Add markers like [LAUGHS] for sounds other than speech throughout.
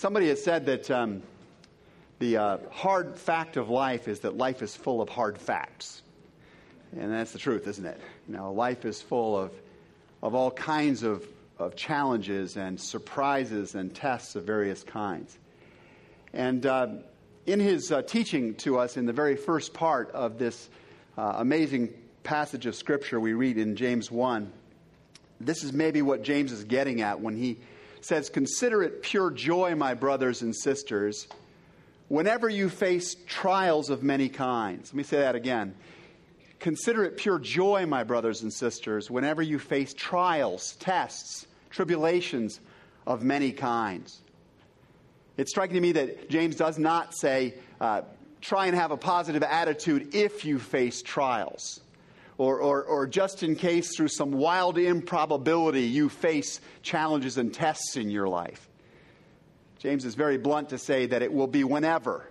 Somebody has said that um, the uh, hard fact of life is that life is full of hard facts. And that's the truth, isn't it? You know, life is full of, of all kinds of, of challenges and surprises and tests of various kinds. And uh, in his uh, teaching to us in the very first part of this uh, amazing passage of Scripture we read in James 1, this is maybe what James is getting at when he says, Consider it pure joy, my brothers and sisters, whenever you face trials of many kinds. Let me say that again. Consider it pure joy, my brothers and sisters, whenever you face trials, tests, tribulations of many kinds. It's striking to me that James does not say, uh, try and have a positive attitude if you face trials or, or, or just in case through some wild improbability you face challenges and tests in your life. James is very blunt to say that it will be whenever.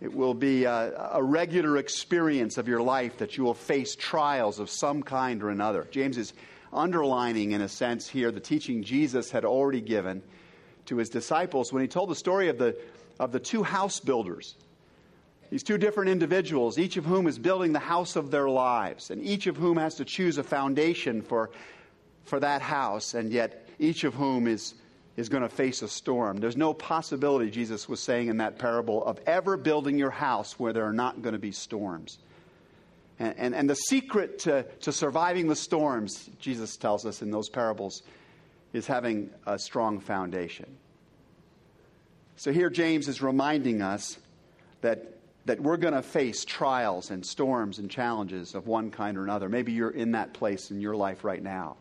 It will be a, a, regular experience of your life that you will face trials of some kind or another. James is underlining, in a sense, here the teaching Jesus had already given to his disciples when he told the story of the, of the two house builders these two different individuals, each of whom is building the house of their lives, and each of whom has to choose a foundation for, for that house, and yet each of whom is, is going to face a storm. There's no possibility, Jesus was saying in that parable, of ever building your house where there are not going to be storms. And, and, and the secret to, to surviving the storms, Jesus tells us in those parables, is having a strong foundation. So here James is reminding us that that we're going to face trials and storms and challenges of one kind or another. Maybe you're in that place in your life right now.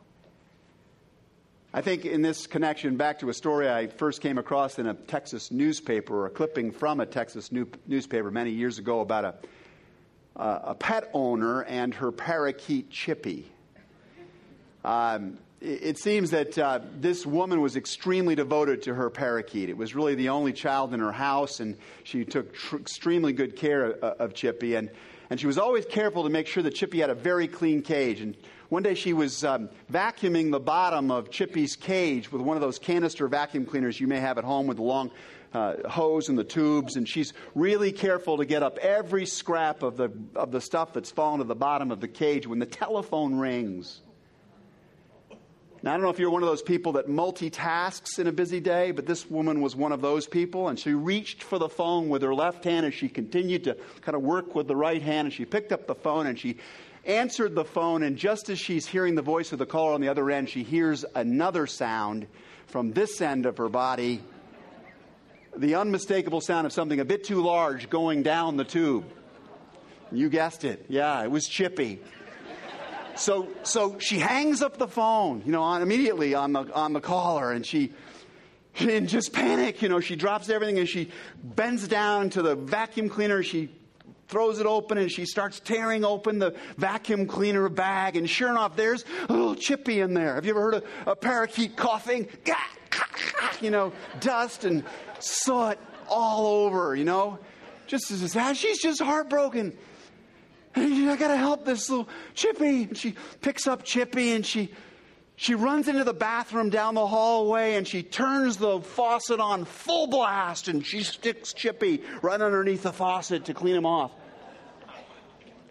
I think in this connection, back to a story I first came across in a Texas newspaper, or a clipping from a Texas new, newspaper many years ago about a, uh, a pet owner and her parakeet Chippy. Um, it seems that uh, this woman was extremely devoted to her parakeet. It was really the only child in her house, and she took tr- extremely good care of, uh, of, Chippy. And, and she was always careful to make sure that Chippy had a very clean cage. And one day she was um, vacuuming the bottom of Chippy's cage with one of those canister vacuum cleaners you may have at home with the long uh, hose and the tubes. And she's really careful to get up every scrap of the, of the stuff that's fallen to the bottom of the cage when the telephone rings. Now, I don't know if you're one of those people that multitasks in a busy day, but this woman was one of those people, and she reached for the phone with her left hand as she continued to kind of work with the right hand, and she picked up the phone and she answered the phone, and just as she's hearing the voice of the caller on the other end, she hears another sound from this end of her body the unmistakable sound of something a bit too large going down the tube. You guessed it. Yeah, it was Chippy. So, so she hangs up the phone, you know, on, immediately on the, on the caller, and she, in just panic, you know, she drops everything and she bends down to the vacuum cleaner. She throws it open and she starts tearing open the vacuum cleaner bag. And sure enough, there's a little chippy in there. Have you ever heard of a parakeet coughing? You know, dust and soot all over, you know? Just as she's just heartbroken. I got to help this little Chippy. And she picks up Chippy and she she runs into the bathroom down the hallway and she turns the faucet on full blast and she sticks Chippy right underneath the faucet to clean him off.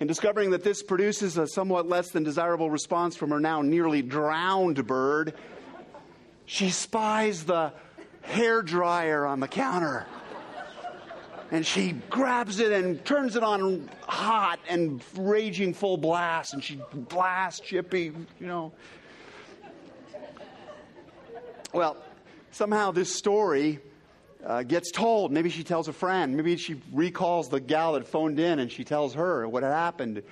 And discovering that this produces a somewhat less than desirable response from her now nearly drowned bird, she spies the hair dryer on the counter and she grabs it and turns it on hot and raging full blast, and she blasts Chippy, you know. Well, somehow this story uh, gets told. Maybe she tells a friend. Maybe she recalls the gal that phoned in and she tells her what had happened.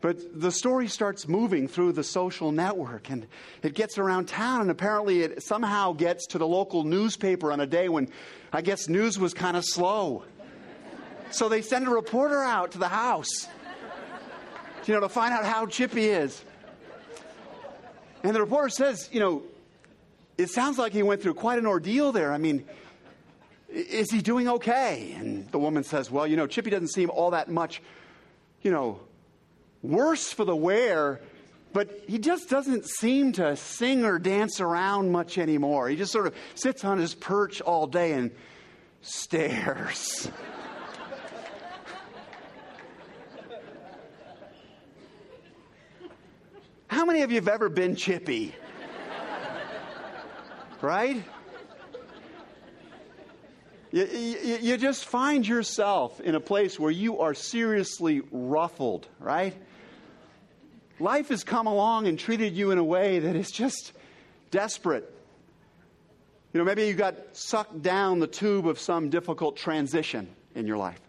But the story starts moving through the social network and it gets around town, and apparently it somehow gets to the local newspaper on a day when I guess news was kind of slow. So they send a reporter out to the house, you know, to find out how Chippy is. And the reporter says, you know, it sounds like he went through quite an ordeal there. I mean, is he doing okay? And the woman says, well, you know, Chippy doesn't seem all that much, you know, worse for the wear But he just doesn't seem to sing or dance around much anymore. He just sort of sits on his perch all day and stares. [LAUGHS] How many of you have ever been chippy? Right? You, you, you, just find yourself in a place where you are seriously ruffled, right? Life has come along and treated you in a way that is just desperate. You know, maybe you got sucked down the tube of some difficult transition in your life.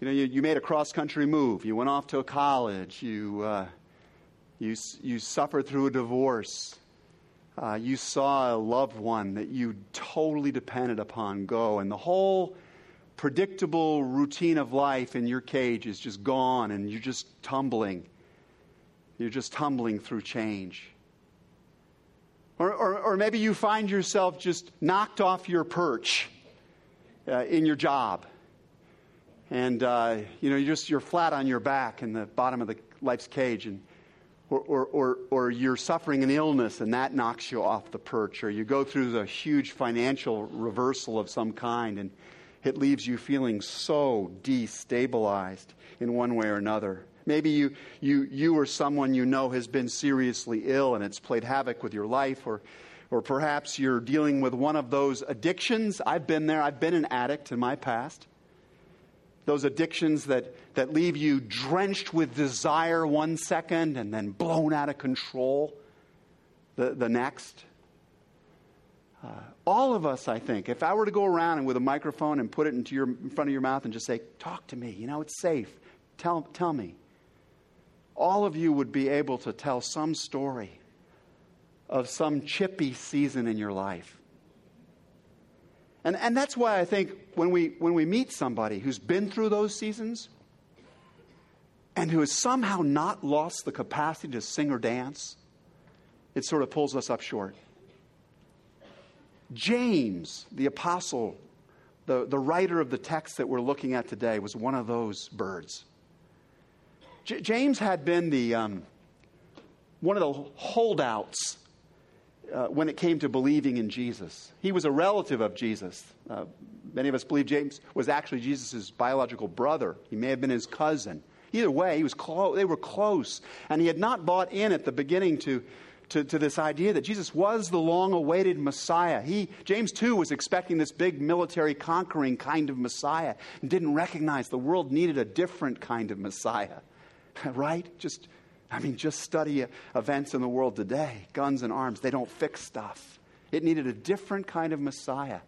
You know, you, you made a cross country move, you went off to a college, you, uh, you, you suffered through a divorce, uh, you saw a loved one that you totally depended upon go, and the whole predictable routine of life in your cage is just gone, and you're just tumbling. You're just tumbling through change. Or, or, or maybe you find yourself just knocked off your perch uh, in your job. And, uh, you know, you're just, you're flat on your back in the bottom of the life's cage. And or, or, or, or, you're suffering an illness and that knocks you off the perch, or you go through a huge financial reversal of some kind and it leaves you feeling so destabilized in one way or another. Maybe you, you, you or someone you know has been seriously ill and it's played havoc with your life, or, or perhaps you're dealing with one of those addictions. I've been there, I've been an addict in my past those addictions that, that leave you drenched with desire one second and then blown out of control the, the next. Uh, all of us, I think, if I were to go around and with a microphone and put it into your, in front of your mouth and just say, Talk to me, you know, it's safe. Tell, tell me. All of you would be able to tell some story of some chippy season in your life. And, and that's why I think when we, when we meet somebody who's been through those seasons and who has somehow not lost the capacity to sing or dance, it sort of pulls us up short. James, the apostle, the, the writer of the text that we're looking at today, was one of those birds. J- James had been the, um, one of the holdouts uh, when it came to believing in Jesus. He was a relative of Jesus. Uh, many of us believe James was actually Jesus' biological brother. He may have been his cousin. Either way, he was close. They were close. And he had not bought in at the beginning to, to, to this idea that Jesus was the long awaited Messiah. He, James, too, was expecting this big military conquering kind of Messiah and didn't recognize the world needed a different kind of Messiah. [LAUGHS] right? Just I mean, just study events in the world today guns and arms, they don't fix stuff. It needed a different kind of Messiah.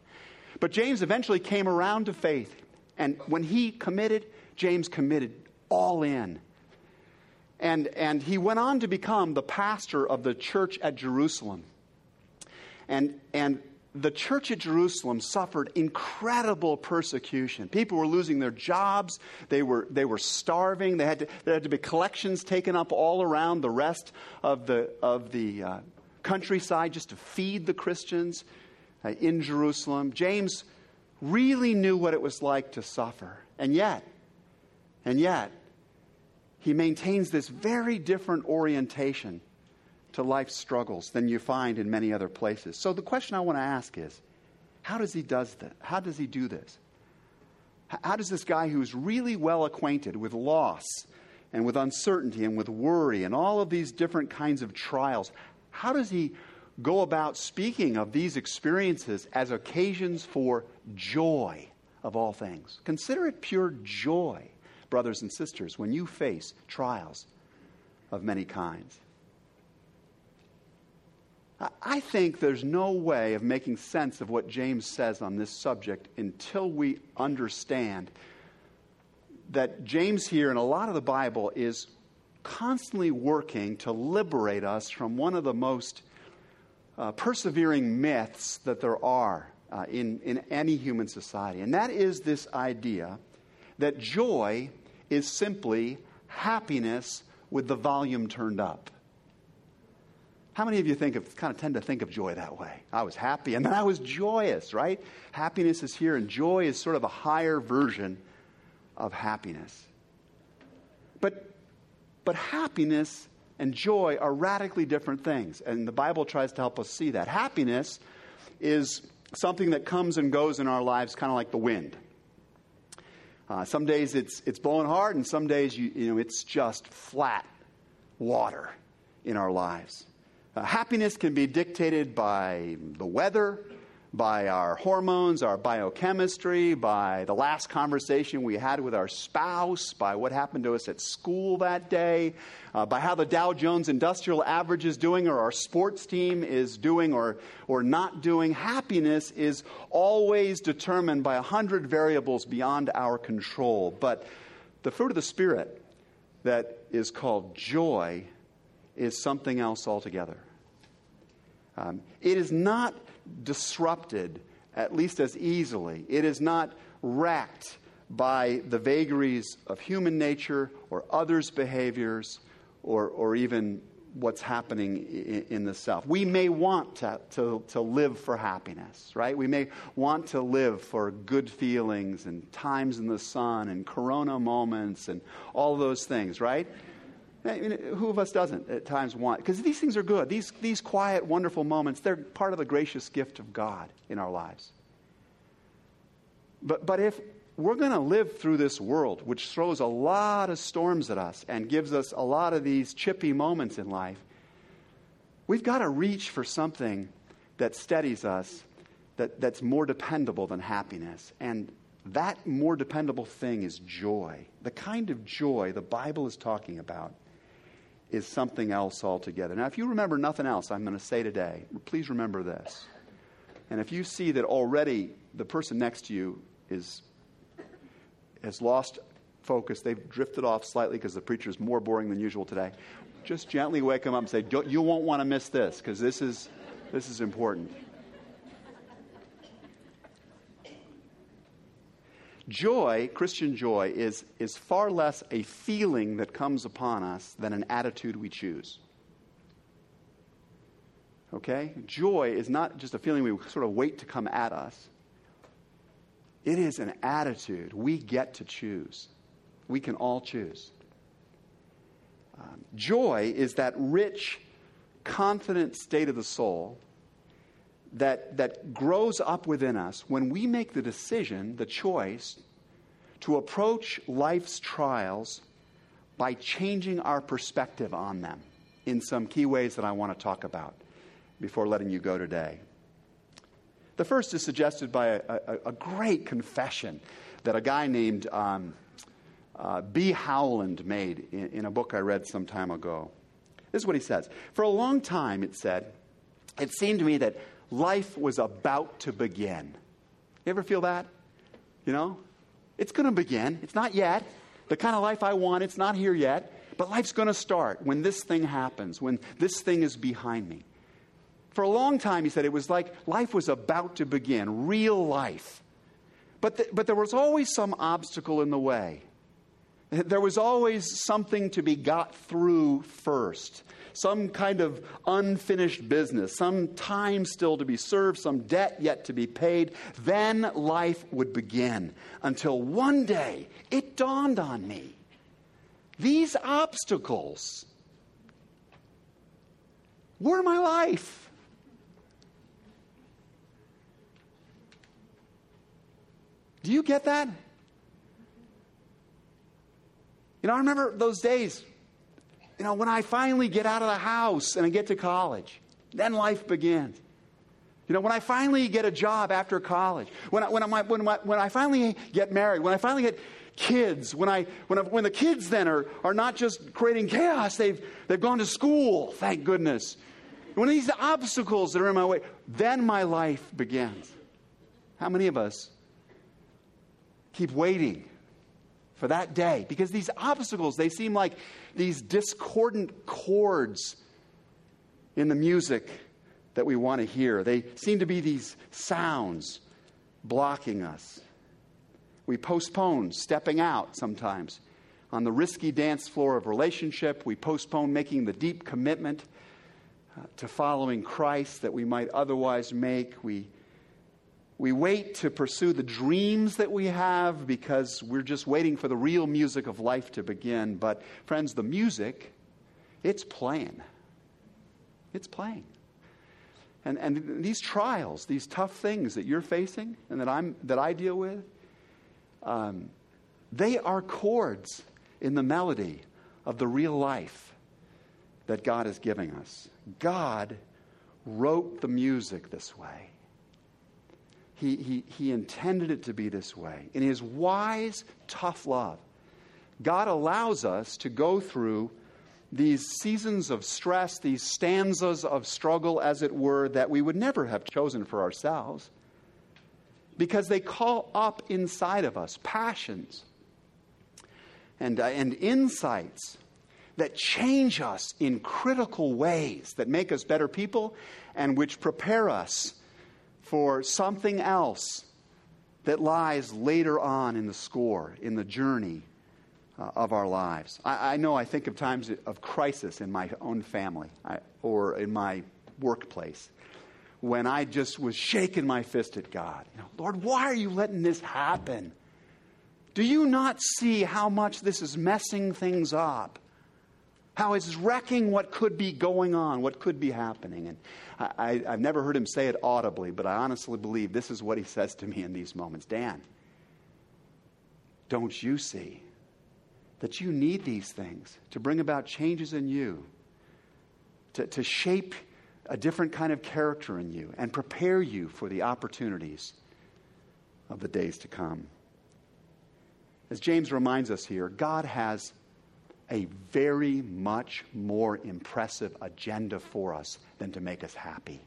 But James eventually came around to faith. And when he committed, James committed all in. And, and he went on to become the pastor of the church at Jerusalem. And, and the church at Jerusalem suffered incredible persecution. People were losing their jobs. They were, they were starving. They had to, there had to be collections taken up all around the rest of the, of the uh, countryside just to feed the Christians uh, in Jerusalem. James really knew what it was like to suffer. And yet, and yet, he maintains this very different orientation to life's struggles than you find in many other places. So the question I want to ask is, how does he does that? How does he do this? How does this guy who's really well acquainted with loss and with uncertainty and with worry and all of these different kinds of trials, how does he go about speaking of these experiences as occasions for joy of all things? Consider it pure joy, brothers and sisters, when you face trials of many kinds. I think there's no way of making sense of what James says on this subject until we understand that James here and a lot of the Bible is constantly working to liberate us from one of the most uh, persevering myths that there are uh, in, in any human society. And that is this idea that joy is simply happiness with the volume turned up. How many of you think of, kind of tend to think of joy that way? I was happy and then I was joyous, right? Happiness is here and joy is sort of a higher version of happiness. But, but happiness and joy are radically different things. And the Bible tries to help us see that. Happiness is something that comes and goes in our lives, kind of like the wind. Uh, some days it's, it's blowing hard, and some days you, you know, it's just flat water in our lives. Uh, happiness can be dictated by the weather, by our hormones, our biochemistry, by the last conversation we had with our spouse, by what happened to us at school that day, uh, by how the Dow Jones Industrial Average is doing, or our sports team is doing or, or not doing. Happiness is always determined by a hundred variables beyond our control. But the fruit of the Spirit that is called joy is something else altogether. Um, it is not disrupted, at least as easily. It is not wrecked by the vagaries of human nature or others' behaviors or, or even what's happening in, in the self. We may want to, to, to live for happiness, right? We may want to live for good feelings and times in the sun and corona moments and all those things, right? Eh, I mean, who of us doesn't at times want? Because these things are good. These, these quiet, wonderful moments, they're part of the gracious gift of God in our lives. But, but if we're going to live through this world, which throws a lot of storms at us and gives us a lot of these chippy moments in life, we've got to reach for something that steadies us, that, that's more dependable than happiness. And that more dependable thing is joy. The kind of joy the Bible is talking about is something else altogether. Now, if you remember nothing else I'm going to say today, please remember this. And if you see that already the person next to you is, has lost focus, they've drifted off slightly because the preacher is more boring than usual today, just gently wake them up and say, You won't want to miss this because this is, this is important. Joy, Christian joy, is, is far less a feeling that comes upon us than an attitude we choose. Okay? Joy is not just a feeling we sort of wait to come at us, it is an attitude we get to choose. We can all choose. Um, joy is that rich, confident state of the soul that, that grows up within us when we make the decision, the choice, to approach life's trials by changing our perspective on them in some key ways that I want to talk about before letting you go today. The first is suggested by a, a, a great confession that a guy named um, uh, B. Howland made in, in a book I read some time ago. This is what he says. For a long time, it said, it seemed to me that life was about to begin. You ever feel that? You know? It's going to begin. It's not yet. The kind of life I want, it's not here yet. But life's going to start when this thing happens, when this thing is behind me. For a long time, he said, it was like life was about to begin, real life. But, the, but there was always some obstacle in the way. There was always something to be got through first some kind of unfinished business, some time still to be served, some debt yet to be paid. Then life would begin until one day it dawned on me these obstacles were my life. Do you get that? You know, I remember those days you know, when I finally get out of the house and I get to college, then life begins. You know, when I finally get a job after college, when I, when, I, when, I, when I finally get married, when I finally get kids, when, I, when, I, when the kids then are, are not just creating chaos, they've, they've gone to school, thank goodness. When these obstacles that are in my way, then my life begins. How many of us keep waiting for that day? Because these obstacles, they seem like these discordant chords in the music that we want to hear. They seem to be these sounds blocking us. We postpone stepping out sometimes. On the risky dance floor of relationship, we postpone making the deep commitment uh, to following Christ that we might otherwise make. We we wait to pursue the dreams that we have because we're just waiting for the real music of life to begin. But, friends, the music it's playing. It's playing. And, and these trials, these tough things that you're facing and that, I'm, that I deal with, um, they are chords in the melody of the real life that God is giving us. God wrote the music this way. He, he, he intended it to be this way. In His wise, tough love, God allows us to go through these seasons of stress, these stanzas of struggle, as it were, that we would never have chosen for ourselves, because they call up inside of us passions and, uh, and insights that change us in critical ways, that make us better people, and which prepare us for something else that lies later on in the score, in the journey uh, of our lives. I, I, know I think of times of crisis in my own family I, or in my workplace when I just was shaking my fist at God. You know, Lord, why are you letting this happen? Do you not see how much this is messing things up? How it's wrecking what could be going on, what could be happening. And I, have never heard him say it audibly, but I honestly believe this is what he says to me in these moments Dan, don't you see that you need these things to bring about changes in you, to, to shape a different kind of character in you, and prepare you for the opportunities of the days to come. As James reminds us here, God has a very much more impressive agenda for us than to make us happy.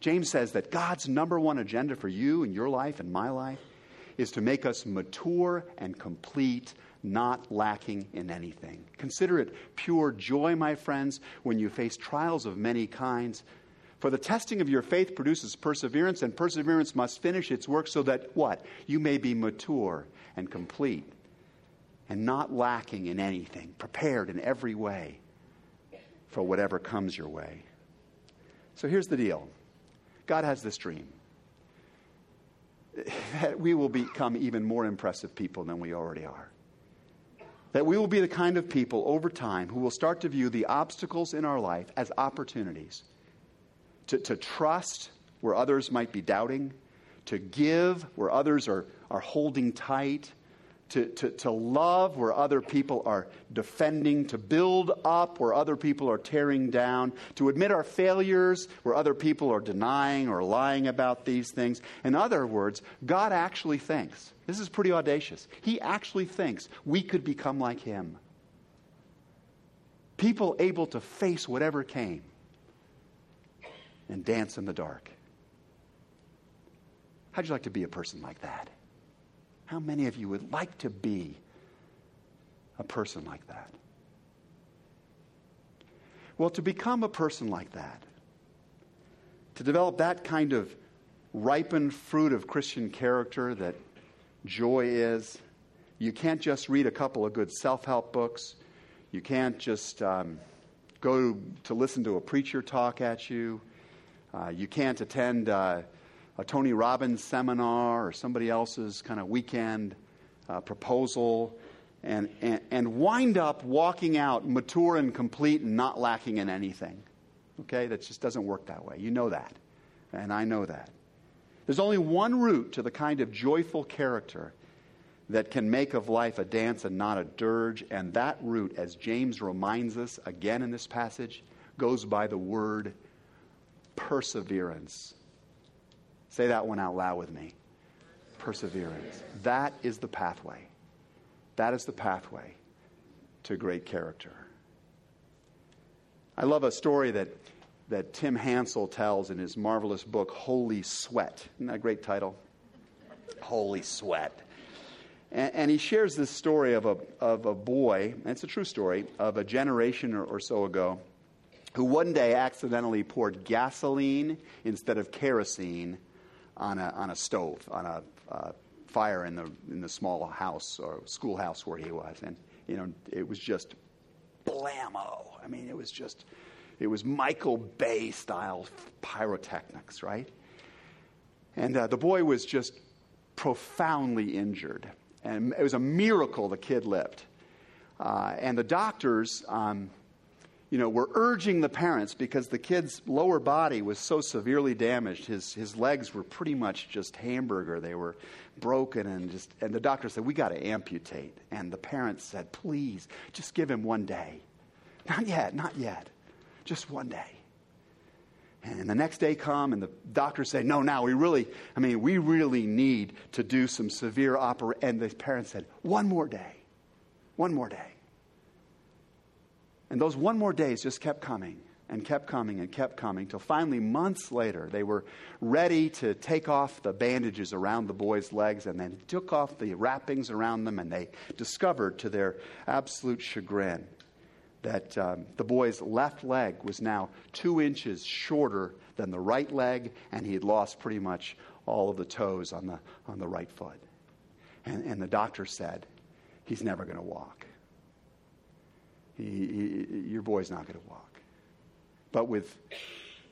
James says that God's number one agenda for you and your life and my life is to make us mature and complete not lacking in anything. Consider it pure joy, my friends, when you face trials of many kinds. For the testing of your faith produces perseverance, and perseverance must finish its work so that what? You may be mature and complete and not lacking in anything, prepared in every way for whatever comes your way. So here's the deal. God has this dream. That we will become even more impressive people than we already are. That we will be the kind of people over time who will start to view the obstacles in our life as opportunities to, to trust where others might be doubting, to give where others are, are holding tight, to, to, to love where other people are defending, to build up where other people are tearing down, to admit our failures where other people are denying or lying about these things. In other words, God actually thinks, this is pretty audacious, He actually thinks we could become like Him. People able to face whatever came and dance in the dark. How'd you like to be a person like that? How many of you would like to be a person like that? Well, to become a person like that, to develop that kind of ripened fruit of Christian character that joy is, you can't just read a couple of good self help books. You can't just um, go to listen to a preacher talk at you. Uh, you can't attend uh, a Tony Robbins seminar or somebody else's kind of weekend uh, proposal and, and, and wind up walking out mature and complete and not lacking in anything. Okay? That just doesn't work that way. You know that. And I know that. There's only one route to the kind of joyful character that can make of life a dance and not a dirge. And that route, as James reminds us again in this passage, goes by the word perseverance. Say that one out loud with me. Perseverance. That is the pathway. That is the pathway to great character. I love a story that, that Tim Hansel tells in his marvelous book, Holy Sweat. Isn't that a great title? Holy Sweat. And, and, he shares this story of a, of a boy, and it's a true story, of a generation or, or so ago, who one day accidentally poured gasoline instead of kerosene on a, on a stove, on a uh, fire in the, in the small house or schoolhouse where he was. And, you know, it was just blammo. I mean, it was just, it was Michael Bay style pyrotechnics, right? And uh, the boy was just profoundly injured. And it was a miracle the kid lived. Uh, and the doctors um, you know, were urging the parents because the kid's lower body was so severely damaged. His, his legs were pretty much just hamburger. They were broken and just, and the doctor said, we got to amputate. And the parents said, please, just give him one day. Not yet, not yet. Just one day. And the next day come and the doctors say, no, now we really, I mean, we really need to do some severe operation. And the parents said, one more day. One more day. And those one more days just kept coming and kept coming and kept coming till finally, months later, they were ready to take off the bandages around the boy's legs and then took off the wrappings around them. And they discovered, to their absolute chagrin, that um, the boy's left leg was now two inches shorter than the right leg, and he had lost pretty much all of the toes on the, on the right foot. And, and the doctor said, He's never going to walk. He, he, your boy's not going to walk. But with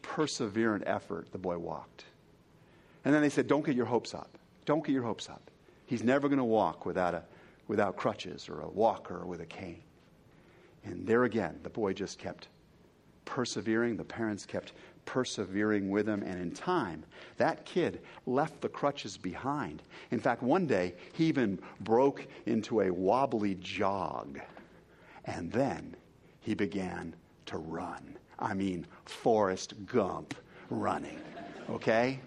perseverant effort, the boy walked. And then they said, Don't get your hopes up. Don't get your hopes up. He's never going to walk without, a, without crutches or a walker or with a cane. And there again, the boy just kept persevering. The parents kept persevering with him. And in time, that kid left the crutches behind. In fact, one day, he even broke into a wobbly jog. And then he began to run. I mean, Forrest Gump running. Okay?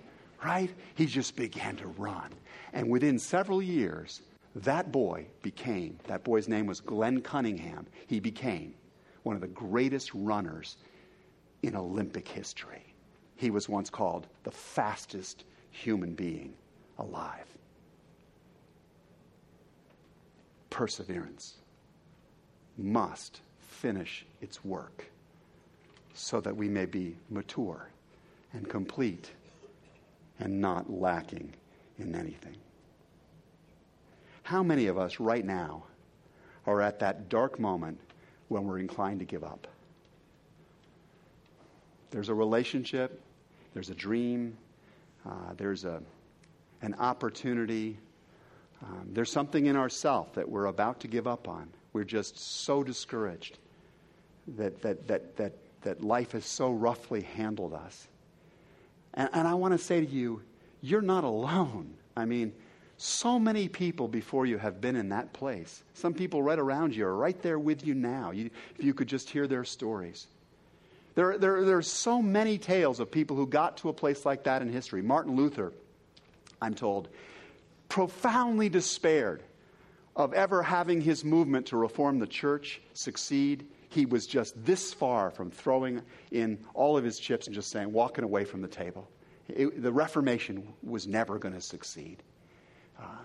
Right? He just began to run. And within several years, that boy became, that boy's name was Glenn Cunningham. He became one of the greatest runners in Olympic history. He was once called the fastest human being alive. Perseverance must finish its work so that we may be mature and complete and not lacking in anything. How many of us right now are at that dark moment when we're inclined to give up? There's a relationship, there's a dream, uh, there's a, an opportunity, um, there's something in ourself that we're about to give up on. We're just so discouraged that, that, that, that, that life has so roughly handled us. And, and I want to say to you, you're not alone. I mean, so many people before you have been in that place. Some people right around you are right there with you now. You, if you could just hear their stories. There, there, there are so many tales of people who got to a place like that in history. Martin Luther, I'm told, profoundly despaired of ever having his movement to reform the church succeed. He was just this far from throwing in all of his chips and just saying, walking away from the table. It, the Reformation was never going to succeed. Uh,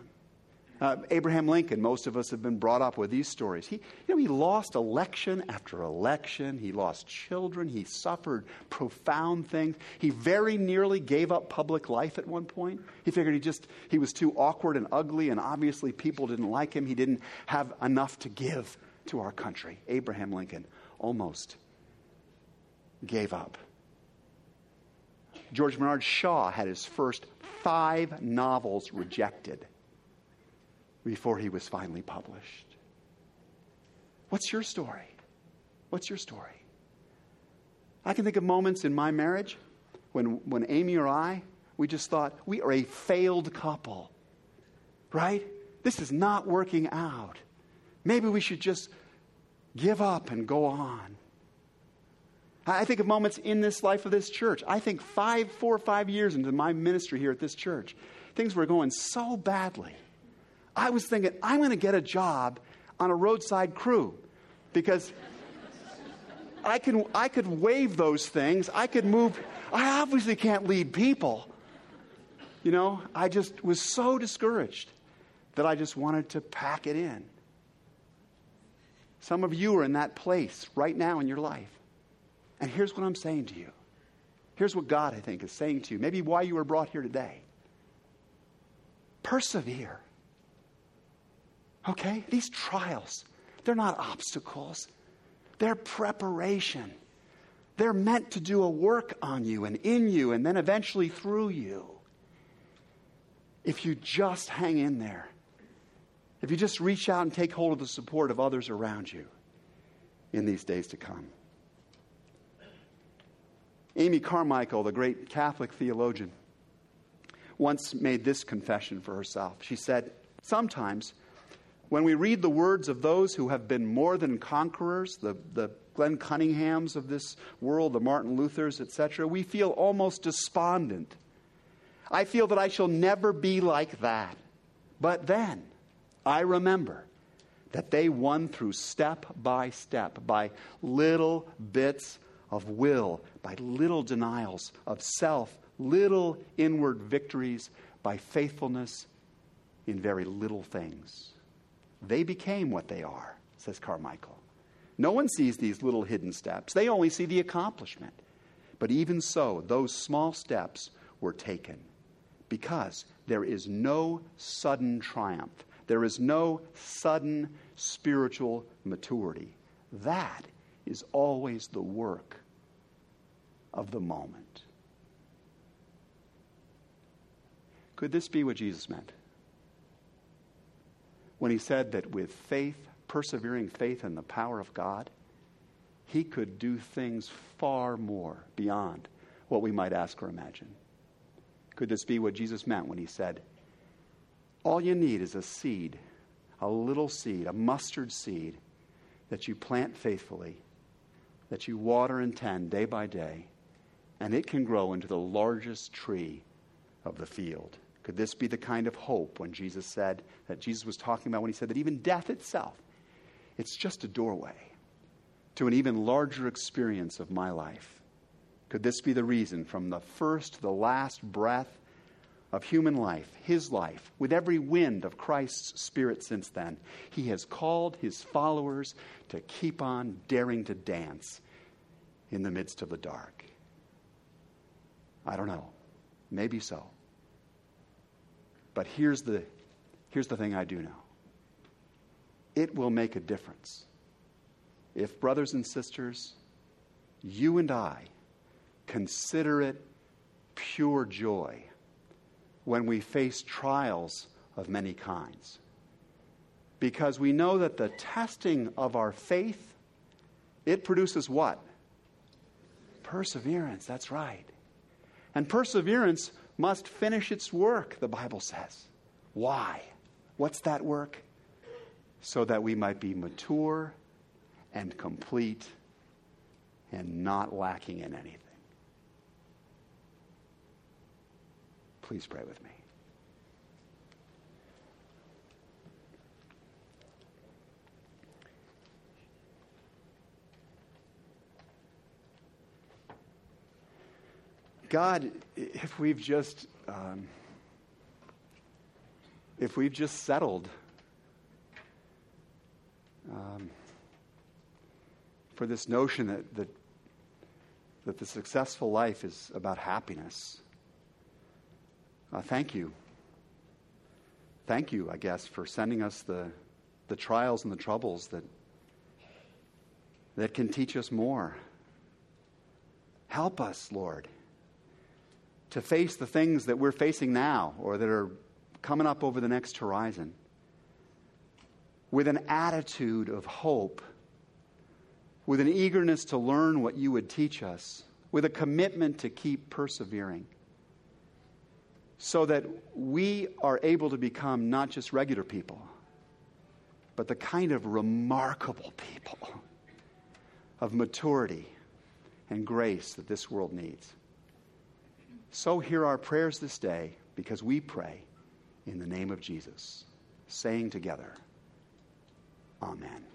Uh, Abraham Lincoln, most of us have been brought up with these stories. He, you know, he lost election after election. He lost children. He suffered profound things. He very nearly gave up public life at one point. He figured he just he was too awkward and ugly, and obviously people didn't like him. He didn't have enough to give to our country. Abraham Lincoln almost gave up. George Bernard Shaw had his first five novels rejected before he was finally published. What's your story? What's your story? I can think of moments in my marriage when, when Amy or I, we just thought, we are a failed couple, right? This is not working out. Maybe we should just give up and go on. I think of moments in this life of this church. I think five, four five years into my ministry here at this church, things were going so badly. I was thinking, I'm going to get a job on a roadside crew because I, can, I could wave those things. I could move. I obviously can't lead people. You know, I just was so discouraged that I just wanted to pack it in. Some of you are in that place right now in your life. And here's what I'm saying to you. Here's what God, I think, is saying to you. Maybe why you were brought here today. Persevere. Okay? These trials, they're not obstacles, they're preparation. They're meant to do a work on you and in you and then eventually through you. If you just hang in there, if you just reach out and take hold of the support of others around you in these days to come. Amy Carmichael, the great Catholic theologian, once made this confession for herself. She said, Sometimes, when we read the words of those who have been more than conquerors, the, the Glenn Cunninghams of this world, the Martin Luthers, etc., we feel almost despondent. I feel that I shall never be like that. But then I remember that they won through step by step, by little bits of will, by little denials of self, little inward victories, by faithfulness in very little things. They became what they are, says Carmichael. No one sees these little hidden steps, they only see the accomplishment. But even so, those small steps were taken because there is no sudden triumph, there is no sudden spiritual maturity. That is always the work of the moment. Could this be what Jesus meant? When he said that with faith, persevering faith in the power of God, he could do things far more beyond what we might ask or imagine. Could this be what Jesus meant when he said, All you need is a seed, a little seed, a mustard seed that you plant faithfully, that you water and tend day by day, and it can grow into the largest tree of the field. Could this be the kind of hope when Jesus said that Jesus was talking about when he said that even death itself, it's just a doorway to an even larger experience of my life? Could this be the reason from the first to the last breath of human life, his life, with every wind of Christ's Spirit since then, he has called his followers to keep on daring to dance in the midst of the dark? I don't know. Maybe so. But here's the, here's the thing I do know it will make a difference if, brothers and sisters, you and I consider it pure joy when we face trials of many kinds. Because we know that the testing of our faith, it produces what? Perseverance, that's right. And perseverance must finish its work, the Bible says. Why? What's that work? So that we might be mature and complete and not lacking in anything. Please pray with me. God, if we've just um, if we've just settled um, for this notion that, that that the successful life is about happiness, uh, thank you. Thank you, I guess, for sending us the the trials and the troubles that that can teach us more. Help us, Lord to face the things that we're facing now or that are coming up over the next horizon with an attitude of hope, with an eagerness to learn what you would teach us, with a commitment to keep persevering, so that we are able to become not just regular people, but the kind of remarkable people of maturity and grace that this world needs. So hear our prayers this day because we pray in the name of Jesus, saying together, Amen.